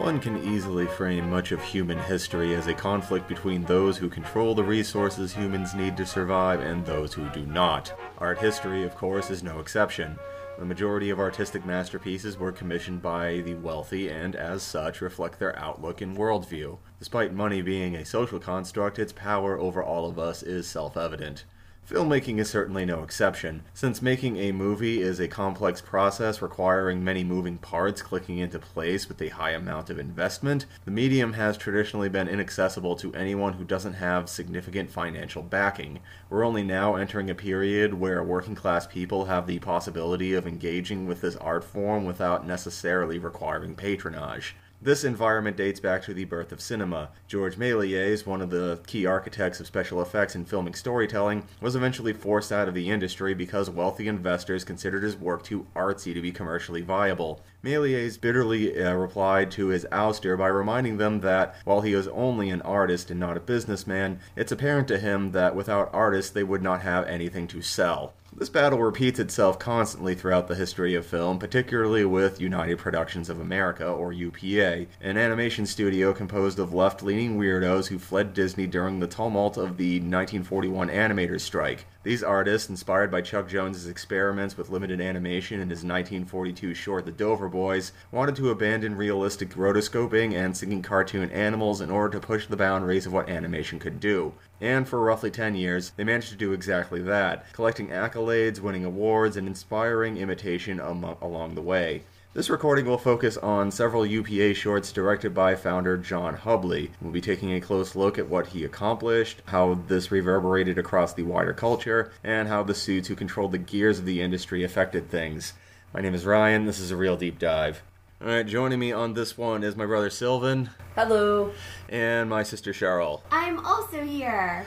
One can easily frame much of human history as a conflict between those who control the resources humans need to survive and those who do not. Art history, of course, is no exception. The majority of artistic masterpieces were commissioned by the wealthy and, as such, reflect their outlook and worldview. Despite money being a social construct, its power over all of us is self evident. Filmmaking is certainly no exception. Since making a movie is a complex process requiring many moving parts clicking into place with a high amount of investment, the medium has traditionally been inaccessible to anyone who doesn't have significant financial backing. We're only now entering a period where working class people have the possibility of engaging with this art form without necessarily requiring patronage. This environment dates back to the birth of cinema. George Méliès, one of the key architects of special effects and filming storytelling, was eventually forced out of the industry because wealthy investors considered his work too artsy to be commercially viable. Méliès bitterly uh, replied to his ouster by reminding them that, while he was only an artist and not a businessman, it's apparent to him that without artists they would not have anything to sell. This battle repeats itself constantly throughout the history of film, particularly with United Productions of America, or UPA, an animation studio composed of left leaning weirdos who fled Disney during the tumult of the 1941 animators' strike. These artists, inspired by Chuck Jones's experiments with limited animation in his 1942 short The Dover Boys, wanted to abandon realistic rotoscoping and singing cartoon animals in order to push the boundaries of what animation could do. And for roughly 10 years, they managed to do exactly that, collecting accolades, winning awards, and inspiring imitation along the way. This recording will focus on several UPA shorts directed by founder John Hubley. We'll be taking a close look at what he accomplished, how this reverberated across the wider culture, and how the suits who controlled the gears of the industry affected things. My name is Ryan, this is a real deep dive. Alright, joining me on this one is my brother Sylvan Hello. and my sister Cheryl. I'm also here.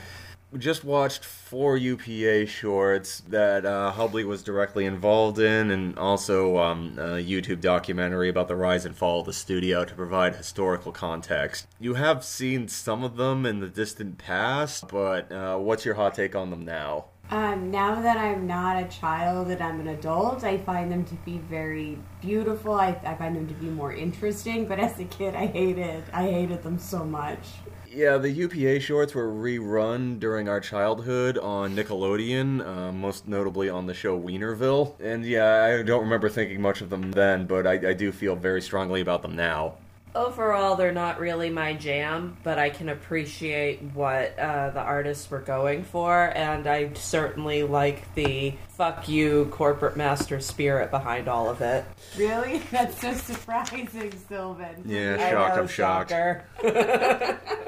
We just watched four UPA shorts that uh, Hubley was directly involved in, and also um, a YouTube documentary about the rise and fall of the studio to provide historical context. You have seen some of them in the distant past, but uh, what's your hot take on them now? Um, now that I'm not a child and I'm an adult, I find them to be very beautiful. I, I find them to be more interesting. But as a kid, I hated I hated them so much. Yeah, the UPA shorts were rerun during our childhood on Nickelodeon, uh, most notably on the show Weinerville. And yeah, I don't remember thinking much of them then, but I, I do feel very strongly about them now. Overall, they're not really my jam, but I can appreciate what uh, the artists were going for, and I certainly like the fuck you corporate master spirit behind all of it. Really, that's so surprising, Sylvan. Yeah, I shocked, know, I'm shocked.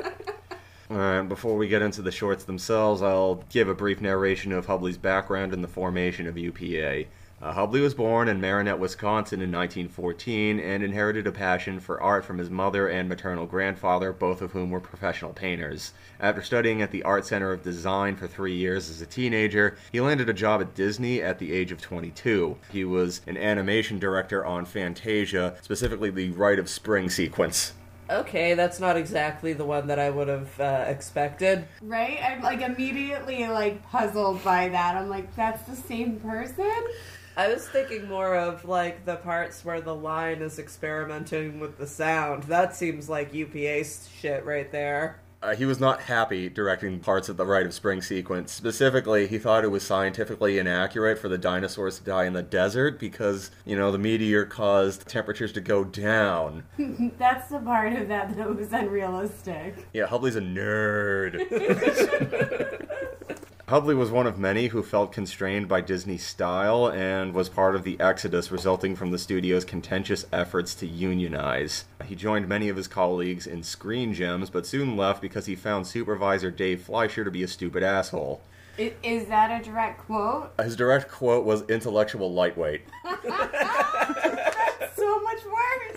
Alright, before we get into the shorts themselves, I'll give a brief narration of Hubley's background and the formation of UPA. Uh, Hubley was born in Marinette, Wisconsin in 1914 and inherited a passion for art from his mother and maternal grandfather, both of whom were professional painters. After studying at the Art Center of Design for three years as a teenager, he landed a job at Disney at the age of 22. He was an animation director on Fantasia, specifically the Rite of Spring sequence. okay, that's not exactly the one that I would have uh, expected. Right? I'm like immediately like puzzled by that. I'm like, that's the same person. I was thinking more of like the parts where the line is experimenting with the sound. That seems like UPA shit right there. Uh, he was not happy directing parts of the Rite of Spring sequence. Specifically, he thought it was scientifically inaccurate for the dinosaurs to die in the desert because, you know, the meteor caused temperatures to go down. That's the part of that that was unrealistic. Yeah, Hubley's a nerd. Hubley was one of many who felt constrained by Disney's style and was part of the exodus resulting from the studio's contentious efforts to unionize. He joined many of his colleagues in Screen Gems, but soon left because he found supervisor Dave Fleischer to be a stupid asshole. Is that a direct quote? His direct quote was intellectual lightweight. So much worse.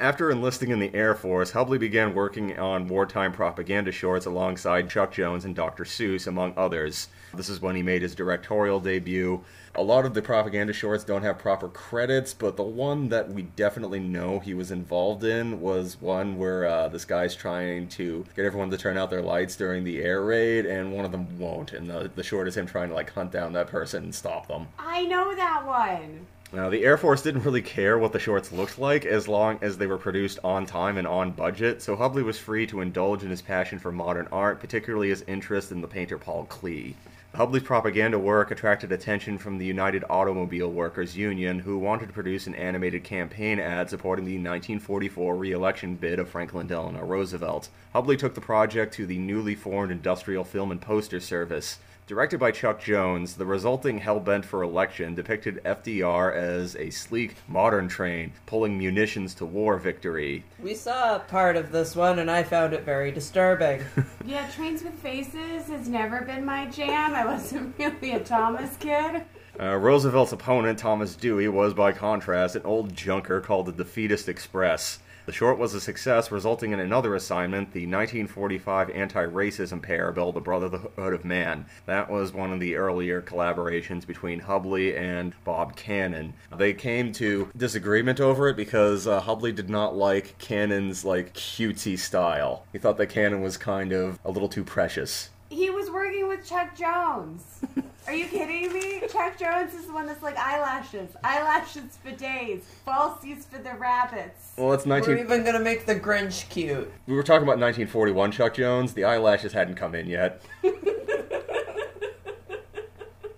After enlisting in the Air Force, Hubley began working on wartime propaganda shorts alongside Chuck Jones and Dr. Seuss, among others. This is when he made his directorial debut. A lot of the propaganda shorts don't have proper credits, but the one that we definitely know he was involved in was one where uh, this guy's trying to get everyone to turn out their lights during the air raid, and one of them won't. And the, the short is him trying to like hunt down that person and stop them. I know that one. Now, the Air Force didn't really care what the shorts looked like as long as they were produced on time and on budget, so Hubley was free to indulge in his passion for modern art, particularly his interest in the painter Paul Klee. Hubley's propaganda work attracted attention from the United Automobile Workers Union, who wanted to produce an animated campaign ad supporting the 1944 re-election bid of Franklin Delano Roosevelt. Hubley took the project to the newly formed Industrial Film and Poster Service. Directed by Chuck Jones, the resulting Hellbent for Election depicted FDR as a sleek, modern train pulling munitions to war victory. We saw part of this one, and I found it very disturbing. Yeah, Trains with Faces has never been my jam. I wasn't really a Thomas kid. Uh, Roosevelt's opponent, Thomas Dewey, was by contrast an old junker called the Defeatist Express. The short was a success, resulting in another assignment, the 1945 anti racism parable, The Brotherhood of Man. That was one of the earlier collaborations between Hubley and Bob Cannon. They came to disagreement over it because uh, Hubley did not like Cannon's like cutesy style. He thought that Cannon was kind of a little too precious. He was working with Chuck Jones. Are you kidding me? Chuck Jones is the one that's like eyelashes, eyelashes for days, falsies for the rabbits. Well, it's 19. We're even gonna make the Grinch cute. We were talking about 1941 Chuck Jones. The eyelashes hadn't come in yet.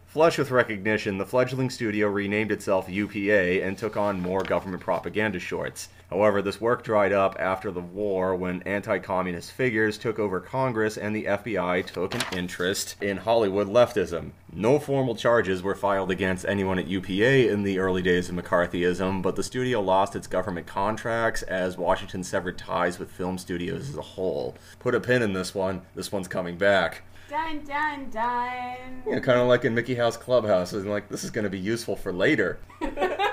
Flush with recognition, the fledgling studio renamed itself UPA and took on more government propaganda shorts. However, this work dried up after the war when anti communist figures took over Congress and the FBI took an interest in Hollywood leftism. No formal charges were filed against anyone at UPA in the early days of McCarthyism, but the studio lost its government contracts as Washington severed ties with film studios as a whole. Put a pin in this one, this one's coming back. Dun dun dun. Yeah, kind of like in Mickey House Clubhouse, and like this is going to be useful for later.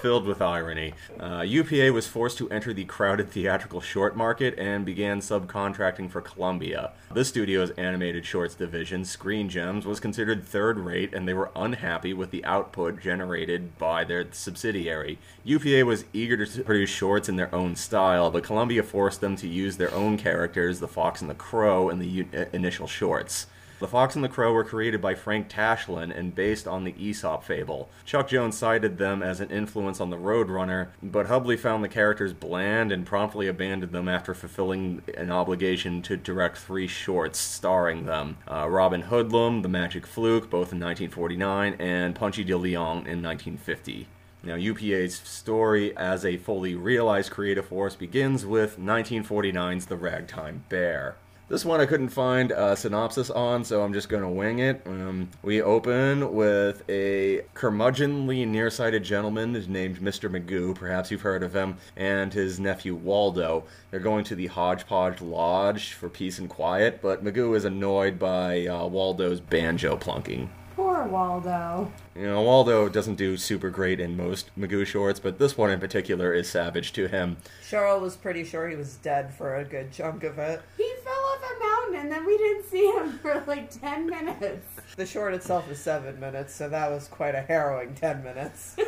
Filled with irony, uh, UPA was forced to enter the crowded theatrical short market and began subcontracting for Columbia. The studio's animated shorts division, Screen Gems, was considered third rate, and they were unhappy with the output generated by their subsidiary. UPA was eager to produce shorts in their own style, but Columbia forced them to use their own characters, the Fox and the Crow, in the u- uh, initial shorts. The Fox and the Crow were created by Frank Tashlin and based on the Aesop fable. Chuck Jones cited them as an influence on the Roadrunner, but Hubley found the characters bland and promptly abandoned them after fulfilling an obligation to direct three shorts starring them uh, Robin Hoodlum, The Magic Fluke, both in 1949, and Punchy de Leon in 1950. Now, UPA's story as a fully realized creative force begins with 1949's The Ragtime Bear. This one I couldn't find a synopsis on, so I'm just going to wing it. Um, we open with a curmudgeonly, nearsighted gentleman named Mr. Magoo, perhaps you've heard of him, and his nephew Waldo. They're going to the Hodgepodge Lodge for peace and quiet, but Magoo is annoyed by uh, Waldo's banjo plunking. Poor Waldo. You know, Waldo doesn't do super great in most Magoo shorts, but this one in particular is savage to him. Cheryl was pretty sure he was dead for a good chunk of it. He fell off a mountain and then we didn't see him for like 10 minutes. The short itself is seven minutes, so that was quite a harrowing ten minutes.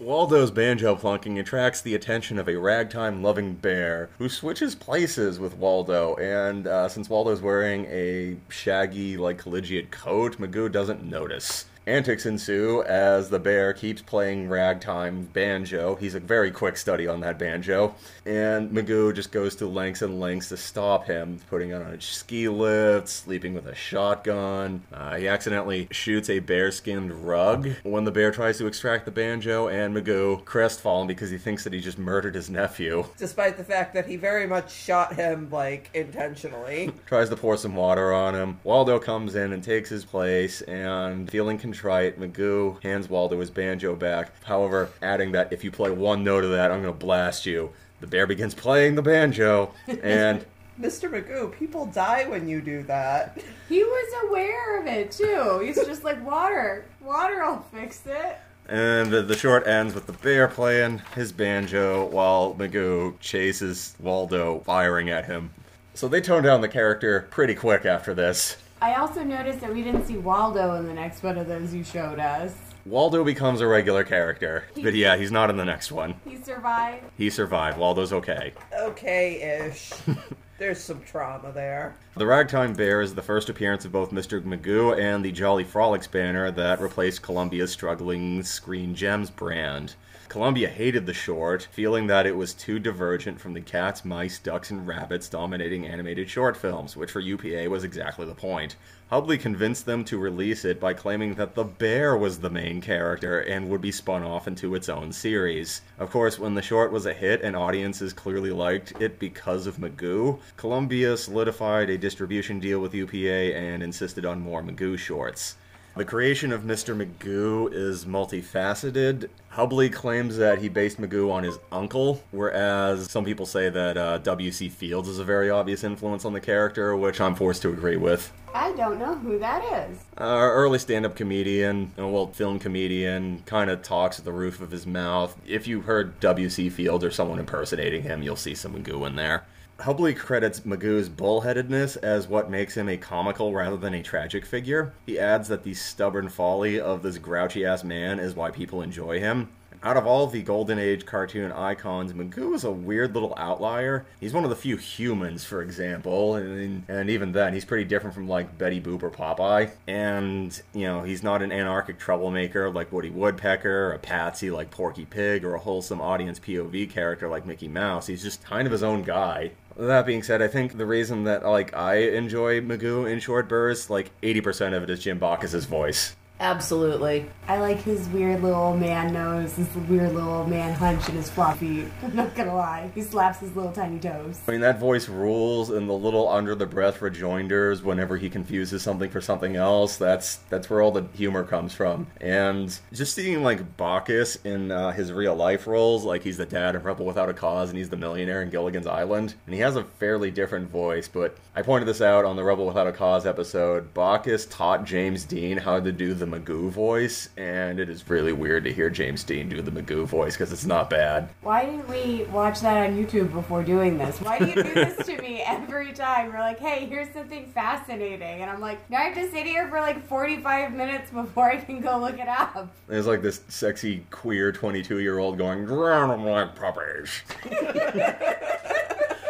Waldo's banjo plunking attracts the attention of a ragtime loving bear who switches places with Waldo, and uh, since Waldo's wearing a shaggy, like collegiate coat, Magoo doesn't notice. Antics ensue as the bear keeps playing ragtime banjo. He's a very quick study on that banjo. And Magoo just goes to lengths and lengths to stop him, putting on a ski lift, sleeping with a shotgun. Uh, he accidentally shoots a bear-skinned rug when the bear tries to extract the banjo, and Magoo, crestfallen because he thinks that he just murdered his nephew, Despite the fact that he very much shot him, like, intentionally. tries to pour some water on him. Waldo comes in and takes his place, and feeling contrite, Magoo hands Waldo his banjo back. However, adding that if you play one note of that, I'm going to blast you. The bear begins playing the banjo, and Mr. Magoo, people die when you do that. He was aware of it too. He's just like, water. Water will fix it. and the, the short ends with the bear playing his banjo while Magoo chases Waldo, firing at him. So they tone down the character pretty quick after this. I also noticed that we didn't see Waldo in the next one of those you showed us. Waldo becomes a regular character, but yeah, he's not in the next one. He survived. He survived. Waldo's okay. Okay ish. There's some trauma there. The Ragtime Bear is the first appearance of both Mr. Magoo and the Jolly Frolics banner that replaced Columbia's struggling Screen Gems brand. Columbia hated the short, feeling that it was too divergent from the cats, mice, ducks, and rabbits dominating animated short films, which for UPA was exactly the point. Hubley convinced them to release it by claiming that the bear was the main character and would be spun off into its own series. Of course, when the short was a hit and audiences clearly liked it because of Magoo, Columbia solidified a distribution deal with UPA and insisted on more Magoo shorts. The creation of Mr. Magoo is multifaceted. Hubley claims that he based Magoo on his uncle, whereas some people say that uh, W.C. Fields is a very obvious influence on the character, which I'm forced to agree with. I don't know who that is. Uh, early stand-up comedian, uh, well, film comedian, kind of talks at the roof of his mouth. If you heard W.C. Fields or someone impersonating him, you'll see some Magoo in there. Hubley credits Magoo's bullheadedness as what makes him a comical rather than a tragic figure. He adds that the stubborn folly of this grouchy ass man is why people enjoy him. Out of all the Golden Age cartoon icons, Magoo is a weird little outlier. He's one of the few humans, for example, and, and even then, he's pretty different from like Betty Boop or Popeye. And, you know, he's not an anarchic troublemaker like Woody Woodpecker, a patsy like Porky Pig, or a wholesome audience POV character like Mickey Mouse. He's just kind of his own guy. That being said, I think the reason that like I enjoy Magoo in short bursts, like 80% of it is Jim Backus's voice. Absolutely. I like his weird little man nose, his weird little man hunch, and his floppy. I'm not gonna lie. He slaps his little tiny toes. I mean, that voice rules, and the little under the breath rejoinders whenever he confuses something for something else. That's that's where all the humor comes from. And just seeing like Backus in uh, his real life roles, like he's the dad in Rebel Without a Cause, and he's the millionaire in Gilligan's Island, and he has a fairly different voice. But I pointed this out on the Rebel Without a Cause episode. Backus taught James Dean how to do the Magoo voice, and it is really weird to hear James Dean do the Magoo voice because it's not bad. Why didn't we watch that on YouTube before doing this? Why do you do this to me every time? We're like, hey, here's something fascinating. And I'm like, now I have to sit here for like 45 minutes before I can go look it up. There's like this sexy queer 22 year old going, drown like puppies.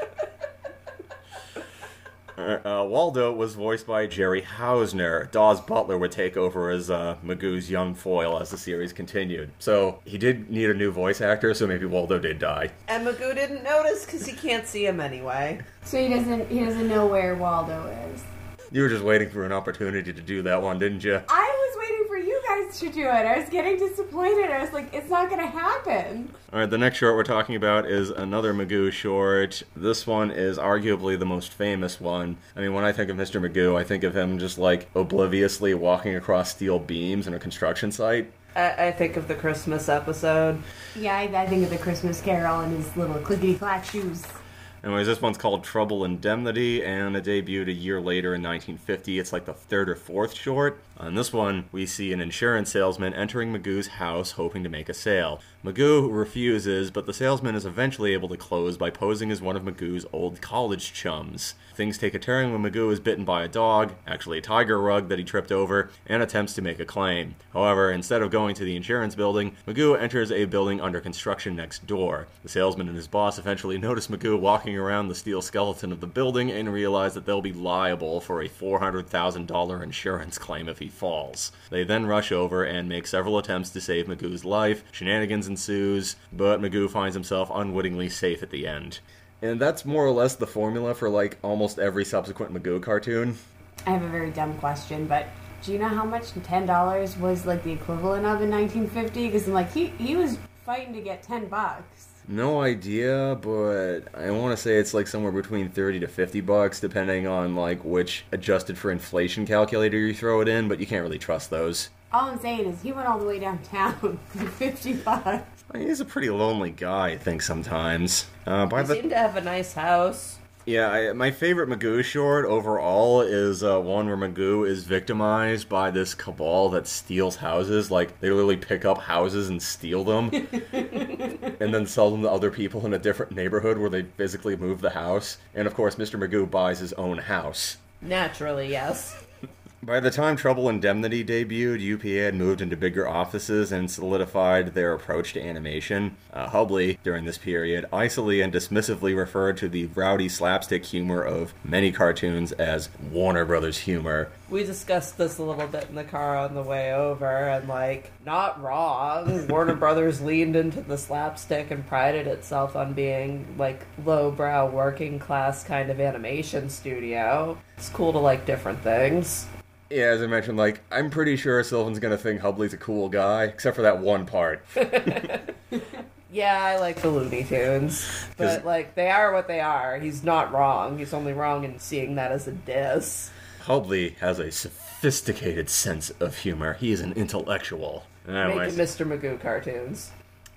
Uh, Waldo was voiced by Jerry Hausner. Daws Butler would take over as uh, Magoo's young foil as the series continued. So he did need a new voice actor, so maybe Waldo did die. And Magoo didn't notice because he can't see him anyway. So he doesn't he doesn't know where Waldo is. You were just waiting for an opportunity to do that one, didn't you? I was waiting for to do it. I was getting disappointed. I was like, it's not gonna happen. All right, the next short we're talking about is another Magoo short. This one is arguably the most famous one. I mean, when I think of Mr. Magoo, I think of him just like obliviously walking across steel beams in a construction site. I, I think of the Christmas episode. Yeah, I, I think of the Christmas Carol and his little clickety clack shoes. Anyways, this one's called Trouble Indemnity, and it debuted a year later in 1950. It's like the third or fourth short. On this one, we see an insurance salesman entering Magoo's house hoping to make a sale. Magoo refuses, but the salesman is eventually able to close by posing as one of Magoo's old college chums. Things take a turn when Magoo is bitten by a dog, actually a tiger rug that he tripped over, and attempts to make a claim. However, instead of going to the insurance building, Magoo enters a building under construction next door. The salesman and his boss eventually notice Magoo walking around the steel skeleton of the building and realize that they'll be liable for a $400,000 insurance claim if he falls. They then rush over and make several attempts to save Magoo's life. Shenanigans ensues, but Magoo finds himself unwittingly safe at the end. And that's more or less the formula for like almost every subsequent Magoo cartoon. I have a very dumb question, but do you know how much ten dollars was like the equivalent of in 1950? Because I'm like he he was fighting to get ten bucks. No idea, but I want to say it's like somewhere between 30 to 50 bucks depending on like which adjusted for inflation calculator you throw it in, but you can't really trust those. All I'm saying is he went all the way downtown for fifty bucks. I mean, he's a pretty lonely guy, I think sometimes. Uh, by He the seemed to have a nice house. Yeah, I, my favorite Magoo short overall is uh, one where Magoo is victimized by this cabal that steals houses. Like, they literally pick up houses and steal them, and then sell them to other people in a different neighborhood where they physically move the house. And of course, Mr. Magoo buys his own house. Naturally, yes. By the time Trouble Indemnity debuted, UPA had moved into bigger offices and solidified their approach to animation. Uh, Hubley, during this period, icily and dismissively referred to the rowdy slapstick humor of many cartoons as Warner Brothers humor. We discussed this a little bit in the car on the way over, and like, not wrong. Warner Brothers leaned into the slapstick and prided itself on being like lowbrow, working class kind of animation studio. It's cool to like different things. Yeah, as I mentioned, like, I'm pretty sure Sylvan's gonna think Hubley's a cool guy, except for that one part. Yeah, I like the Looney Tunes, but like they are what they are. He's not wrong. He's only wrong in seeing that as a diss. Hubley has a sophisticated sense of humor. He is an intellectual. Anyways. Making Mr. Magoo cartoons.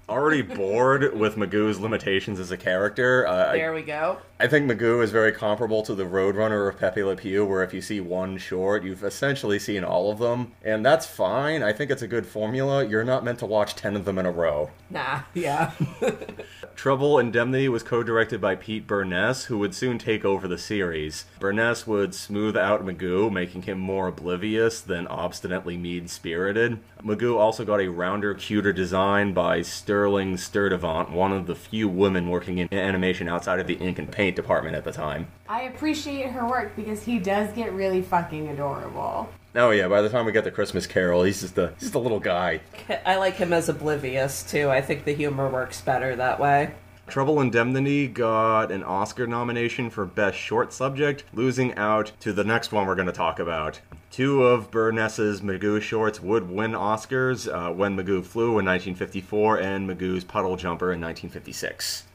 already bored with Magoo's limitations as a character. Uh, There we go. I think Magoo is very comparable to the Roadrunner of Pepe Le Pew, where if you see one short, you've essentially seen all of them. And that's fine. I think it's a good formula. You're not meant to watch 10 of them in a row. Nah, yeah. Trouble Indemnity was co-directed by Pete Burness, who would soon take over the series. Burness would smooth out Magoo, making him more oblivious than obstinately mean-spirited. Magoo also got a rounder, cuter design by Sterling Sturtevant, one of the few women working in animation outside of the ink and paint department at the time. I appreciate her work because he does get really fucking adorable. Oh yeah, by the time we get to Christmas Carol, he's just a just a little guy. I like him as oblivious too. I think the humor works better that way. Trouble Indemnity got an Oscar nomination for Best Short Subject, losing out to the next one we're going to talk about. Two of Burness's Magoo shorts would win Oscars uh, When Magoo Flew in 1954 and Magoo's Puddle Jumper in 1956.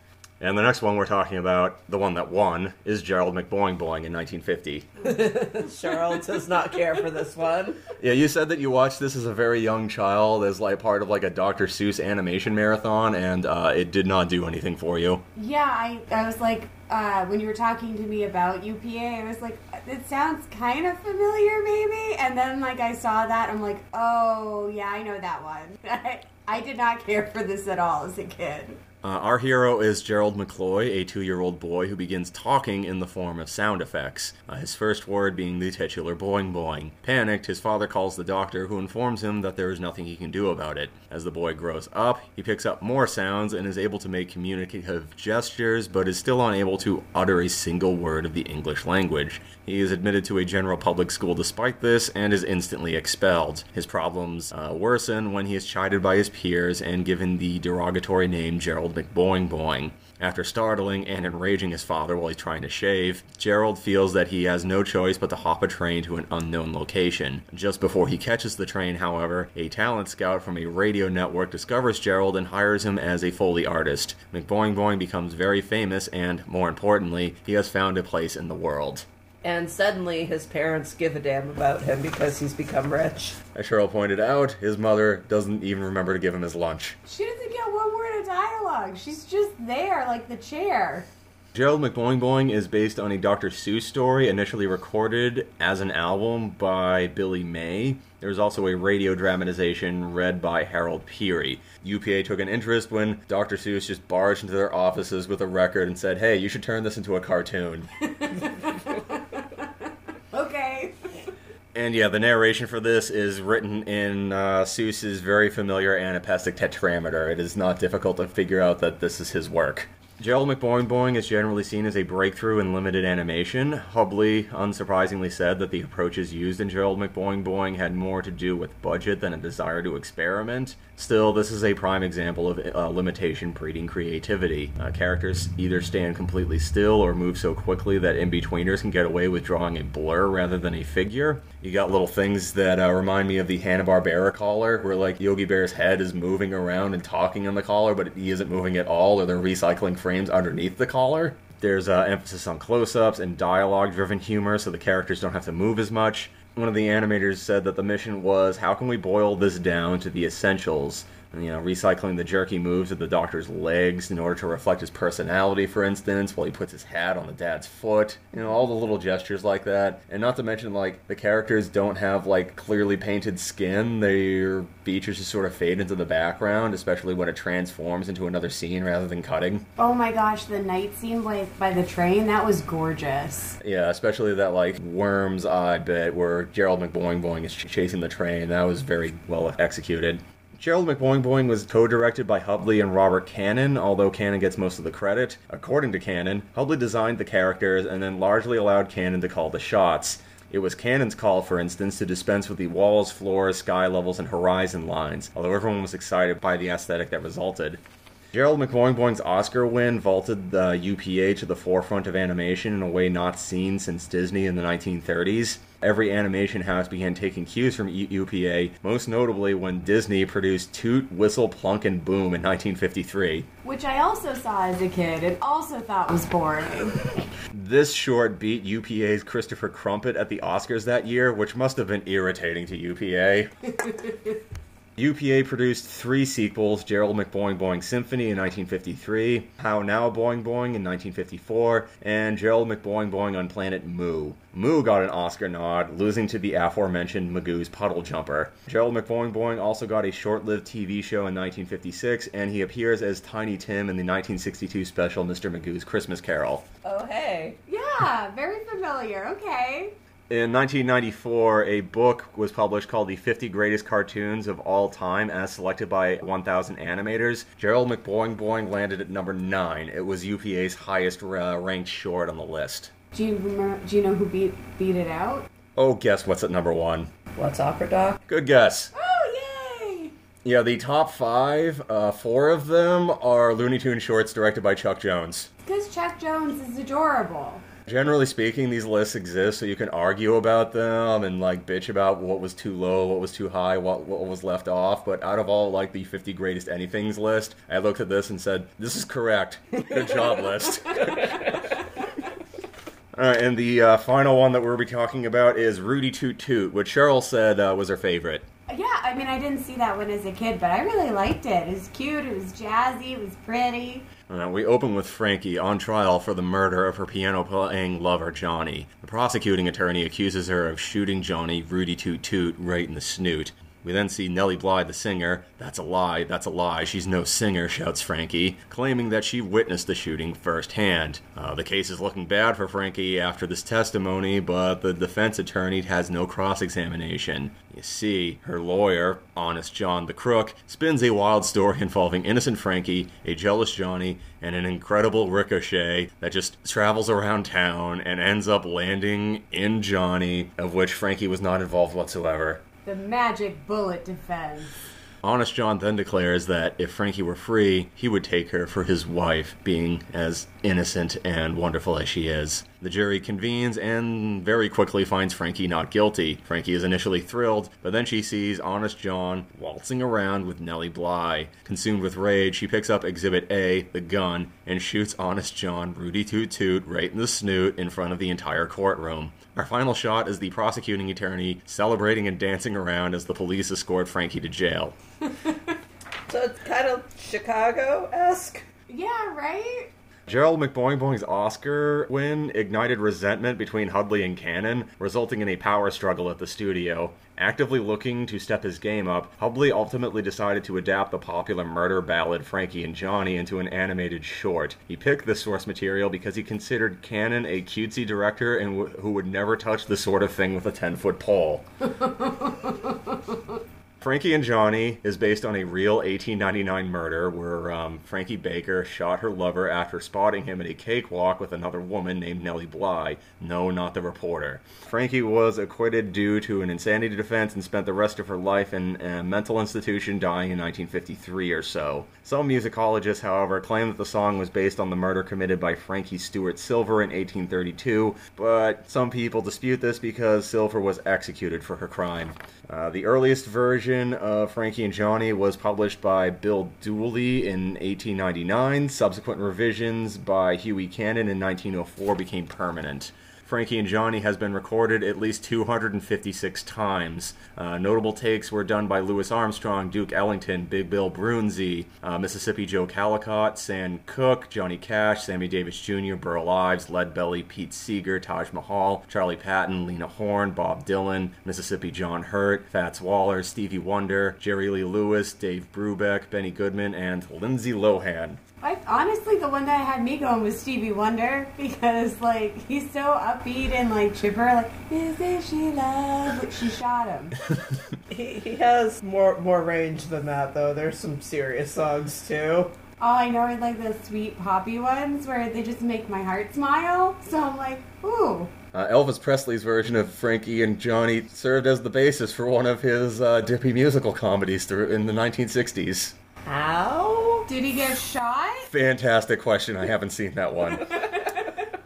And the next one we're talking about, the one that won, is Gerald McBoing Boing in 1950. Cheryl does not care for this one. Yeah, you said that you watched this as a very young child, as like part of like a Dr. Seuss animation marathon, and uh, it did not do anything for you. Yeah, I, I was like, uh, when you were talking to me about UPA, I was like, it sounds kind of familiar, maybe. And then, like, I saw that, I'm like, oh, yeah, I know that one. I, I did not care for this at all as a kid. Uh, our hero is Gerald McCloy, a two year old boy who begins talking in the form of sound effects, uh, his first word being the titular boing boing. Panicked, his father calls the doctor, who informs him that there is nothing he can do about it. As the boy grows up, he picks up more sounds and is able to make communicative gestures, but is still unable to utter a single word of the English language. He is admitted to a general public school despite this and is instantly expelled. His problems uh, worsen when he is chided by his peers and given the derogatory name Gerald McBoing Boing. After startling and enraging his father while he's trying to shave, Gerald feels that he has no choice but to hop a train to an unknown location. Just before he catches the train, however, a talent scout from a radio network discovers Gerald and hires him as a Foley artist. McBoing Boing becomes very famous and, more importantly, he has found a place in the world. And suddenly his parents give a damn about him because he's become rich. As Cheryl pointed out, his mother doesn't even remember to give him his lunch. She doesn't get one word of dialogue. She's just there, like the chair. Gerald McBoing Boing is based on a Dr. Seuss story initially recorded as an album by Billy May. There's also a radio dramatization read by Harold Peary. UPA took an interest when Dr. Seuss just barged into their offices with a record and said, Hey, you should turn this into a cartoon. And yeah, the narration for this is written in uh, Seuss's very familiar anapestic tetrameter. It is not difficult to figure out that this is his work. Gerald McBoing Boing is generally seen as a breakthrough in limited animation. Hubley unsurprisingly said that the approaches used in Gerald McBoing Boing had more to do with budget than a desire to experiment. Still, this is a prime example of uh, limitation breeding creativity. Uh, characters either stand completely still or move so quickly that in-betweeners can get away with drawing a blur rather than a figure. You got little things that uh, remind me of the Hanna-Barbera collar, where like Yogi Bear's head is moving around and talking in the collar, but he isn't moving at all, or they're recycling frames underneath the collar. There's uh, emphasis on close-ups and dialogue-driven humor, so the characters don't have to move as much. One of the animators said that the mission was how can we boil this down to the essentials? You know, recycling the jerky moves of the doctor's legs in order to reflect his personality, for instance, while he puts his hat on the dad's foot. You know, all the little gestures like that. And not to mention, like, the characters don't have, like, clearly painted skin. Their features just sort of fade into the background, especially when it transforms into another scene rather than cutting. Oh my gosh, the night scene like by the train, that was gorgeous. Yeah, especially that, like, worm's eye bit where Gerald McBoing Boing is ch- chasing the train. That was very well executed. Gerald McBoing Boing was co-directed by Hubley and Robert Cannon, although Cannon gets most of the credit. According to Cannon, Hubley designed the characters and then largely allowed Cannon to call the shots. It was Cannon's call, for instance, to dispense with the walls, floors, sky levels, and horizon lines, although everyone was excited by the aesthetic that resulted. Gerald McBoing Boing's Oscar win vaulted the UPA to the forefront of animation in a way not seen since Disney in the 1930s. Every animation house began taking cues from UPA, most notably when Disney produced Toot, Whistle, Plunk, and Boom in 1953. Which I also saw as a kid and also thought was boring. This short beat UPA's Christopher Crumpet at the Oscars that year, which must have been irritating to UPA. UPA produced three sequels Gerald McBoing Boing Symphony in 1953, How Now Boing Boing in 1954, and Gerald McBoing Boing on Planet Moo. Moo got an Oscar nod, losing to the aforementioned Magoo's Puddle Jumper. Gerald McBoing Boing also got a short lived TV show in 1956, and he appears as Tiny Tim in the 1962 special Mr. Magoo's Christmas Carol. Oh, hey. yeah, very familiar. Okay. In 1994, a book was published called The 50 Greatest Cartoons of All Time as selected by 1,000 animators. Gerald McBoing Boing landed at number 9. It was UPA's highest uh, ranked short on the list. Do you remember, do you know who beat beat it out? Oh, guess what's at number 1? What's Opera Doc? Good guess. Oh yay! Yeah, the top five, uh, four of them are Looney Tunes shorts directed by Chuck Jones. Because Chuck Jones is adorable. Generally speaking, these lists exist so you can argue about them and like bitch about what was too low, what was too high, what what was left off. But out of all like the 50 greatest anythings list, I looked at this and said, "This is correct. Good job, list." All right, and the uh, final one that we'll be talking about is Rudy Toot Toot, which Cheryl said uh, was her favorite. Yeah, I mean, I didn't see that one as a kid, but I really liked it. It was cute, it was jazzy, it was pretty. Uh, we open with Frankie on trial for the murder of her piano playing lover, Johnny. The prosecuting attorney accuses her of shooting Johnny, Rudy Toot Toot, right in the snoot. We then see Nellie Bly, the singer. That's a lie, that's a lie, she's no singer, shouts Frankie, claiming that she witnessed the shooting firsthand. Uh, the case is looking bad for Frankie after this testimony, but the defense attorney has no cross examination. You see, her lawyer, Honest John the Crook, spins a wild story involving innocent Frankie, a jealous Johnny, and an incredible ricochet that just travels around town and ends up landing in Johnny, of which Frankie was not involved whatsoever. The magic bullet defense. Honest John then declares that if Frankie were free, he would take her for his wife, being as innocent and wonderful as she is. The jury convenes and very quickly finds Frankie not guilty. Frankie is initially thrilled, but then she sees Honest John waltzing around with Nellie Bly. Consumed with rage, she picks up Exhibit A, the gun, and shoots Honest John Rudy Toot Toot right in the snoot in front of the entire courtroom. Our final shot is the prosecuting attorney celebrating and dancing around as the police escort Frankie to jail. So it's kind of Chicago esque. Yeah, right? Gerald McBoing Boing's Oscar win ignited resentment between Hubley and Cannon, resulting in a power struggle at the studio. Actively looking to step his game up, Hubley ultimately decided to adapt the popular murder ballad Frankie and Johnny into an animated short. He picked this source material because he considered Cannon a cutesy director and w- who would never touch the sort of thing with a 10 foot pole. Frankie and Johnny is based on a real 1899 murder where um, Frankie Baker shot her lover after spotting him at a cakewalk with another woman named Nellie Bly. No, not the reporter. Frankie was acquitted due to an insanity defense and spent the rest of her life in a mental institution, dying in 1953 or so. Some musicologists, however, claim that the song was based on the murder committed by Frankie Stewart Silver in 1832, but some people dispute this because Silver was executed for her crime. Uh, the earliest version of Frankie and Johnny was published by Bill Dooley in 1899. Subsequent revisions by Huey Cannon in 1904 became permanent. Frankie and Johnny has been recorded at least 256 times. Uh, notable takes were done by Louis Armstrong, Duke Ellington, Big Bill Broonzy, uh, Mississippi Joe Callicott, Sam Cooke, Johnny Cash, Sammy Davis Jr., Burl Ives, Lead Belly, Pete Seeger, Taj Mahal, Charlie Patton, Lena Horne, Bob Dylan, Mississippi John Hurt, Fats Waller, Stevie Wonder, Jerry Lee Lewis, Dave Brubeck, Benny Goodman, and Lindsay Lohan. I honestly, the one that had me going was Stevie Wonder because like he's so upbeat and like chipper. Like, is this she love? But she shot him. He, he has more more range than that, though. There's some serious songs too. All I know are like the sweet poppy ones where they just make my heart smile. So I'm like, ooh. Uh, Elvis Presley's version of Frankie and Johnny served as the basis for one of his uh, dippy musical comedies through in the 1960s. How? Did he get shot? Fantastic question. I haven't seen that one.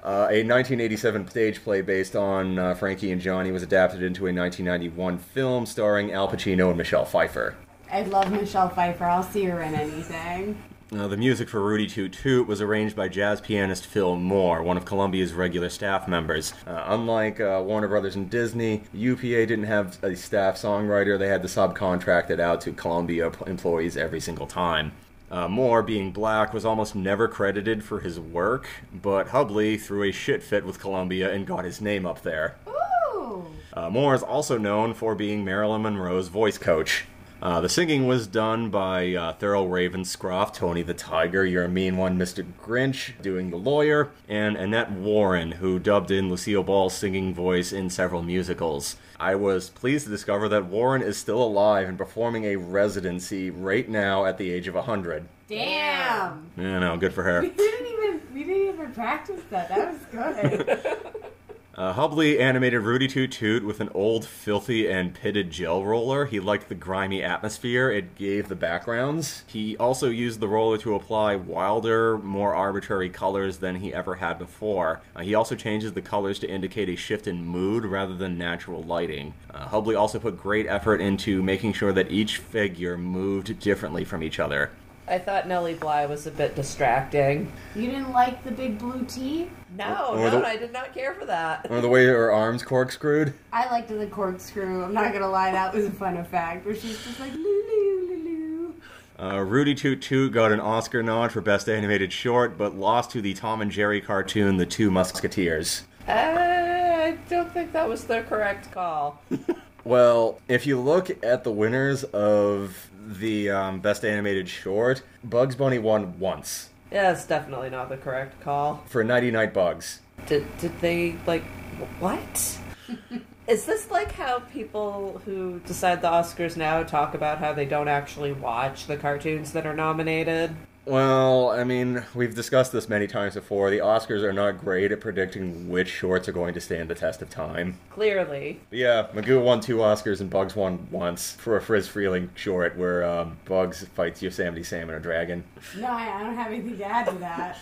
Uh, a 1987 stage play based on uh, Frankie and Johnny was adapted into a 1991 film starring Al Pacino and Michelle Pfeiffer. I love Michelle Pfeiffer. I'll see her in anything. Uh, the music for Rudy Toot Toot was arranged by jazz pianist Phil Moore, one of Columbia's regular staff members. Uh, unlike uh, Warner Brothers and Disney, UPA didn't have a staff songwriter. They had to subcontract it out to Columbia employees every single time. Uh, Moore, being black, was almost never credited for his work, but Hubley threw a shit fit with Columbia and got his name up there. Ooh. Uh, Moore is also known for being Marilyn Monroe's voice coach. Uh, the singing was done by uh, Thurl Ravenscroft, Tony the Tiger, You're a Mean One, Mr. Grinch, doing the lawyer, and Annette Warren, who dubbed in Lucille Ball's singing voice in several musicals. I was pleased to discover that Warren is still alive and performing a residency right now at the age of 100. Damn. You know, good for her. We didn't even we didn't even practice that. That was good. Uh, Hubley animated Rudy Toot Toot with an old, filthy, and pitted gel roller. He liked the grimy atmosphere it gave the backgrounds. He also used the roller to apply wilder, more arbitrary colors than he ever had before. Uh, he also changes the colors to indicate a shift in mood rather than natural lighting. Uh, Hubley also put great effort into making sure that each figure moved differently from each other. I thought Nellie Bly was a bit distracting. you didn't like the big blue tea? No, Or no, the- I did not care for that. Or the way her arms corkscrewed. I liked the corkscrew. I'm not gonna lie, that was a fun effect. Where she's just like loo loo loo loo. Uh, Rudy Toot Toot got an Oscar nod for Best Animated Short, but lost to the Tom and Jerry cartoon The Two Musketeers. Uh, I don't think that was the correct call. Well, if you look at the winners of the um, Best Animated Short, Bugs Bunny won once Yeah, it's definitely not the correct call. for Knighty Knight Bugs. Did did they like wh- what? Is this like how people who decide the Oscars now talk about how they don't actually watch the cartoons that are nominated? Well, I mean, we've discussed this many times before. The Oscars are not great at predicting which shorts are going to stand the test of time. Clearly. But yeah, Magoo won two Oscars and Bugs won once for a Friz Freleng short where um, Bugs fights Yosemite Sam and a dragon. No, I I don't have anything to add to that.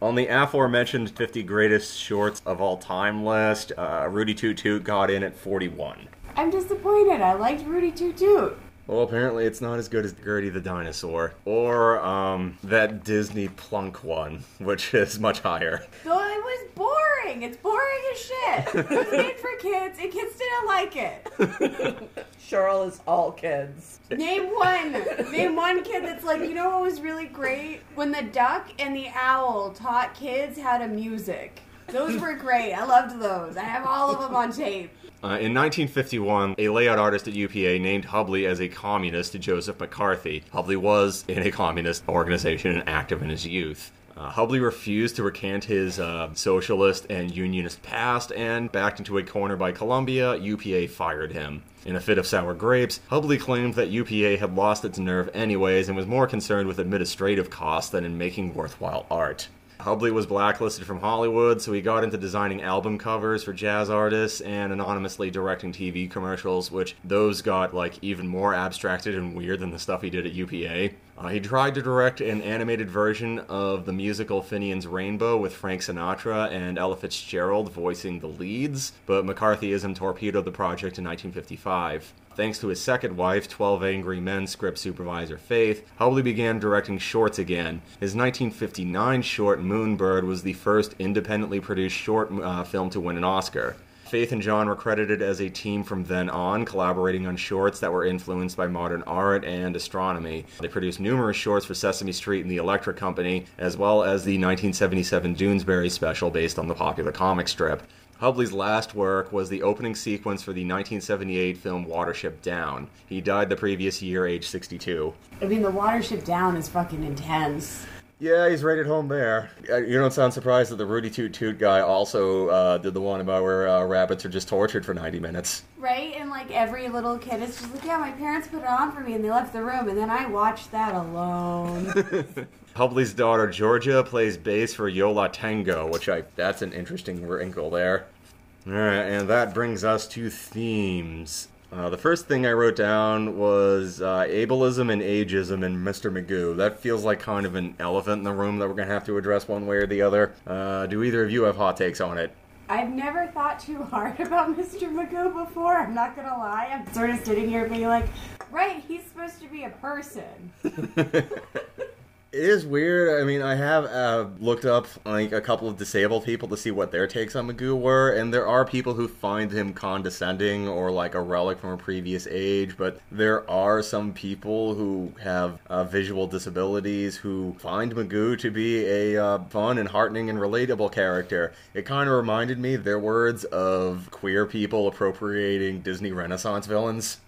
On the aforementioned 50 greatest shorts of all time list, uh, Rudy Toot Toot got in at 41. I'm disappointed. I liked Rudy Toot Toot. Well, apparently it's not as good as Gertie the Dinosaur. Or, um, that Disney Plunk one, which is much higher. So it was boring. It's boring as shit. It was made for kids, and kids didn't like it. Cheryl is all kids. Name one. Name one kid that's like, you know what was really great? When the duck and the owl taught kids how to music. Those were great. I loved those. I have all of them on tape. Uh, in 1951, a layout artist at UPA named Hubley as a communist to Joseph McCarthy. Hubley was in a communist organization and active in his youth. Uh, Hubley refused to recant his uh, socialist and unionist past and, backed into a corner by Columbia, UPA fired him. In a fit of sour grapes, Hubley claimed that UPA had lost its nerve anyways and was more concerned with administrative costs than in making worthwhile art. Hubley was blacklisted from Hollywood, so he got into designing album covers for jazz artists and anonymously directing TV commercials, which those got like even more abstracted and weird than the stuff he did at UPA. Uh, he tried to direct an animated version of the musical Finian's Rainbow with Frank Sinatra and Ella Fitzgerald voicing the leads, but McCarthyism torpedoed the project in 1955. Thanks to his second wife, 12 Angry Men script supervisor Faith, Hubley began directing shorts again. His 1959 short Moonbird was the first independently produced short uh, film to win an Oscar. Faith and John were credited as a team from then on, collaborating on shorts that were influenced by modern art and astronomy. They produced numerous shorts for Sesame Street and the Electric Company, as well as the 1977 Doonesbury special based on the popular comic strip. Hubley's last work was the opening sequence for the 1978 film Watership Down. He died the previous year, age 62. I mean, the Watership Down is fucking intense. Yeah, he's right at home there. Uh, You don't sound surprised that the Rudy Toot Toot guy also uh, did the one about where uh, rabbits are just tortured for 90 minutes. Right? And like every little kid is just like, yeah, my parents put it on for me and they left the room, and then I watched that alone. Hubley's daughter Georgia plays bass for Yo La Tengo, which I that's an interesting wrinkle there. All right, and that brings us to themes. Uh, the first thing I wrote down was uh, ableism and ageism in Mr. Magoo. That feels like kind of an elephant in the room that we're going to have to address one way or the other. Uh, do either of you have hot takes on it? I've never thought too hard about Mr. Magoo before, I'm not gonna lie. I'm sort of sitting here being like, right, he's supposed to be a person. It is weird. I mean, I have uh, looked up like a couple of disabled people to see what their takes on Magoo were, and there are people who find him condescending or like a relic from a previous age. But there are some people who have uh, visual disabilities who find Magoo to be a uh, fun and heartening and relatable character. It kind of reminded me their words of queer people appropriating Disney Renaissance villains.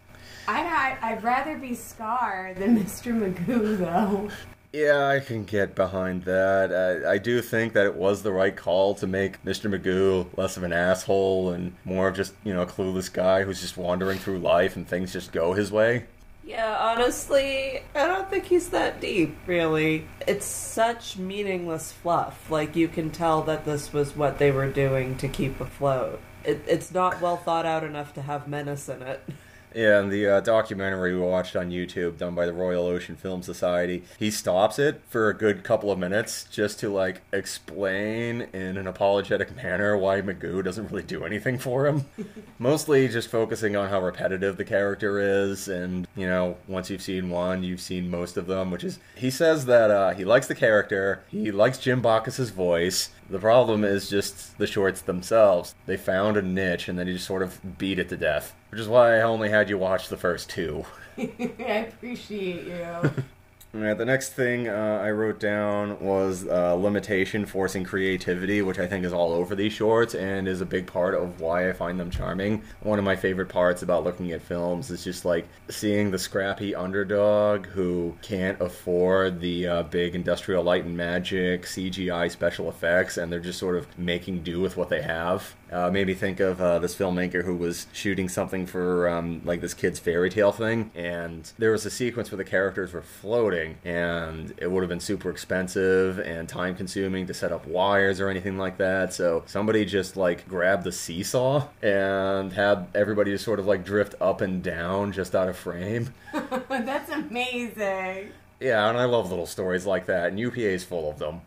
I, I, I'd rather be Scar than Mr. Magoo, though. Yeah, I can get behind that. I, I do think that it was the right call to make Mr. Magoo less of an asshole and more of just, you know, a clueless guy who's just wandering through life and things just go his way. Yeah, honestly, I don't think he's that deep, really. It's such meaningless fluff. Like, you can tell that this was what they were doing to keep afloat. It, it's not well thought out enough to have menace in it. Yeah, and the uh, documentary we watched on YouTube done by the Royal Ocean Film Society, he stops it for a good couple of minutes just to like explain in an apologetic manner why Magoo doesn't really do anything for him. Mostly just focusing on how repetitive the character is, and you know, once you've seen one, you've seen most of them. Which is, he says that uh, he likes the character, he likes Jim Backus's voice. The problem is just the shorts themselves. They found a niche and then you just sort of beat it to death. Which is why I only had you watch the first two. I appreciate you. Alright, the next thing uh, I wrote down was uh, limitation forcing creativity, which I think is all over these shorts and is a big part of why I find them charming. One of my favorite parts about looking at films is just like seeing the scrappy underdog who can't afford the uh, big industrial light and magic CGI special effects, and they're just sort of making do with what they have. Uh, made me think of uh, this filmmaker who was shooting something for um, like this kid's fairy tale thing, and there was a sequence where the characters were floating, and it would have been super expensive and time consuming to set up wires or anything like that. So somebody just like grabbed the seesaw and had everybody just sort of like drift up and down just out of frame. That's amazing. Yeah, and I love little stories like that, and UPA is full of them.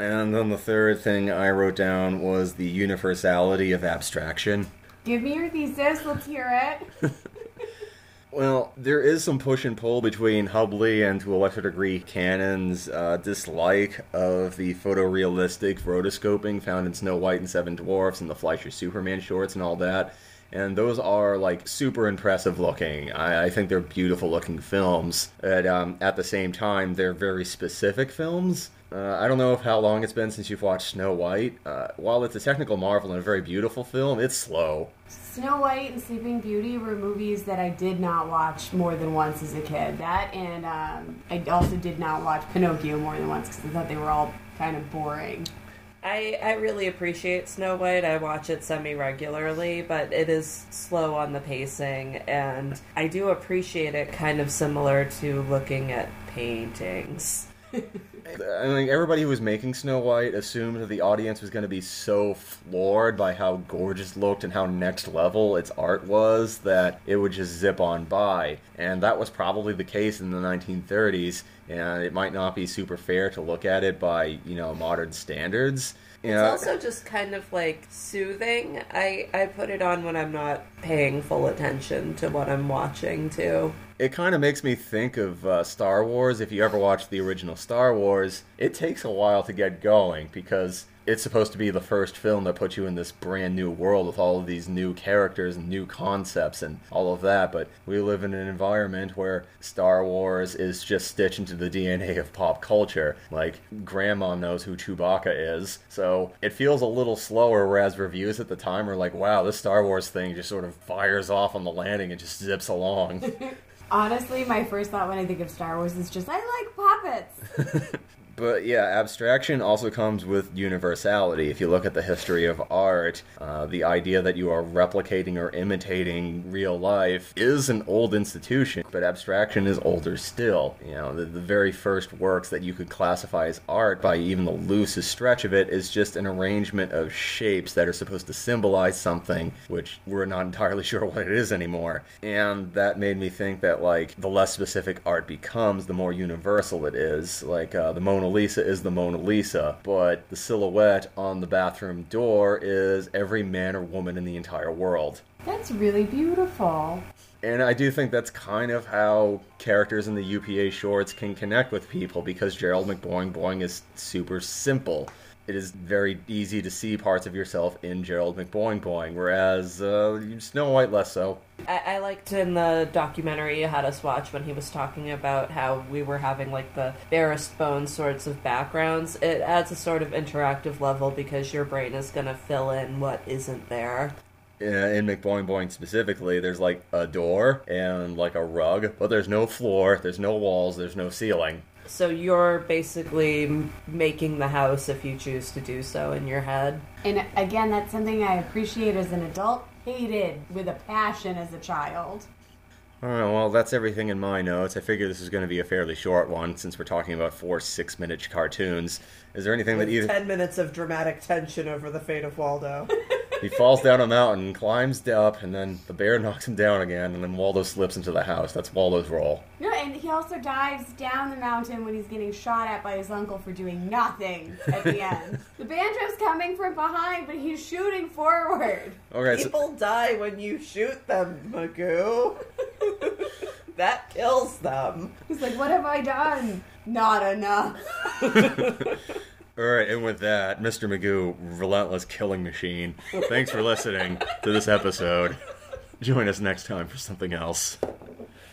And then the third thing I wrote down was the universality of abstraction. Give me your thesis. Let's hear it. Well, there is some push and pull between Hubley and, to a lesser degree, Cannon's uh, dislike of the photorealistic rotoscoping found in Snow White and Seven Dwarfs and the Fleischer Superman shorts and all that. And those are like super impressive looking. I, I think they're beautiful looking films. But um, at the same time, they're very specific films. Uh, I don't know if how long it's been since you've watched Snow White. Uh, while it's a technical marvel and a very beautiful film, it's slow. Snow White and Sleeping Beauty were movies that I did not watch more than once as a kid. That and um, I also did not watch Pinocchio more than once because I thought they were all kind of boring. I, I really appreciate Snow White. I watch it semi regularly, but it is slow on the pacing, and I do appreciate it kind of similar to looking at paintings. I mean, everybody who was making Snow White assumed that the audience was going to be so floored by how gorgeous looked and how next level its art was that it would just zip on by. And that was probably the case in the 1930s. and it might not be super fair to look at it by you know modern standards. You It's know, also just kind of like soothing. I, I put it on when I'm not paying full attention to what I'm watching too. It kind of makes me think of uh, Star Wars. If you ever watched the original Star Wars, it takes a while to get going because it's supposed to be the first film that puts you in this brand new world with all of these new characters and new concepts and all of that. But we live in an environment where Star Wars is just stitched into the DNA of pop culture. Like, grandma knows who Chewbacca is, so it feels a little slower, whereas reviews at the time are like, wow, this Star Wars thing just sort of fires off on the landing and just zips along. Honestly, my first thought when I think of Star Wars is just I like puppets. But yeah, abstraction also comes with universality. If you look at the history of art, uh, the idea that you are replicating or imitating real life is an old institution, but abstraction is older still. You know, the, the very first works that you could classify as art by even the loosest stretch of it is just an arrangement of shapes that are supposed to symbolize something, which we're not entirely sure what it is anymore. And that made me think that, like, the less specific art becomes, the more universal it is. Like, uh, the Mona Lisa is the Mona Lisa, but the silhouette on the bathroom door is every man or woman in the entire world. That's really beautiful. And I do think that's kind of how characters in the UPA shorts can connect with people because Gerald McBoing Boing is super simple. It is very easy to see parts of yourself in Gerald McBoing Boing, whereas uh, Snow White less so. I, I liked in the documentary you had us watch when he was talking about how we were having like the barest bones sorts of backgrounds. It adds a sort of interactive level because your brain is going to fill in what isn't there. In McBoing Boing specifically, there's like a door and like a rug, but there's no floor, there's no walls, there's no ceiling. So you're basically making the house if you choose to do so in your head. And again, that's something I appreciate as an adult, hated with a passion as a child. Alright, well, that's everything in my notes. I figure this is going to be a fairly short one since we're talking about four six minute cartoons. Is there anything that either. Ten minutes of dramatic tension over the fate of Waldo. He falls down a mountain, climbs up, and then the bear knocks him down again, and then Waldo slips into the house. That's Waldo's role. No, and he also dives down the mountain when he's getting shot at by his uncle for doing nothing at the end. the banjo's coming from behind, but he's shooting forward. Okay, so, People die when you shoot them, Magoo. that kills them. He's like, What have I done? Not enough. Alright, and with that, Mr. Magoo, relentless killing machine. Thanks for listening to this episode. Join us next time for something else.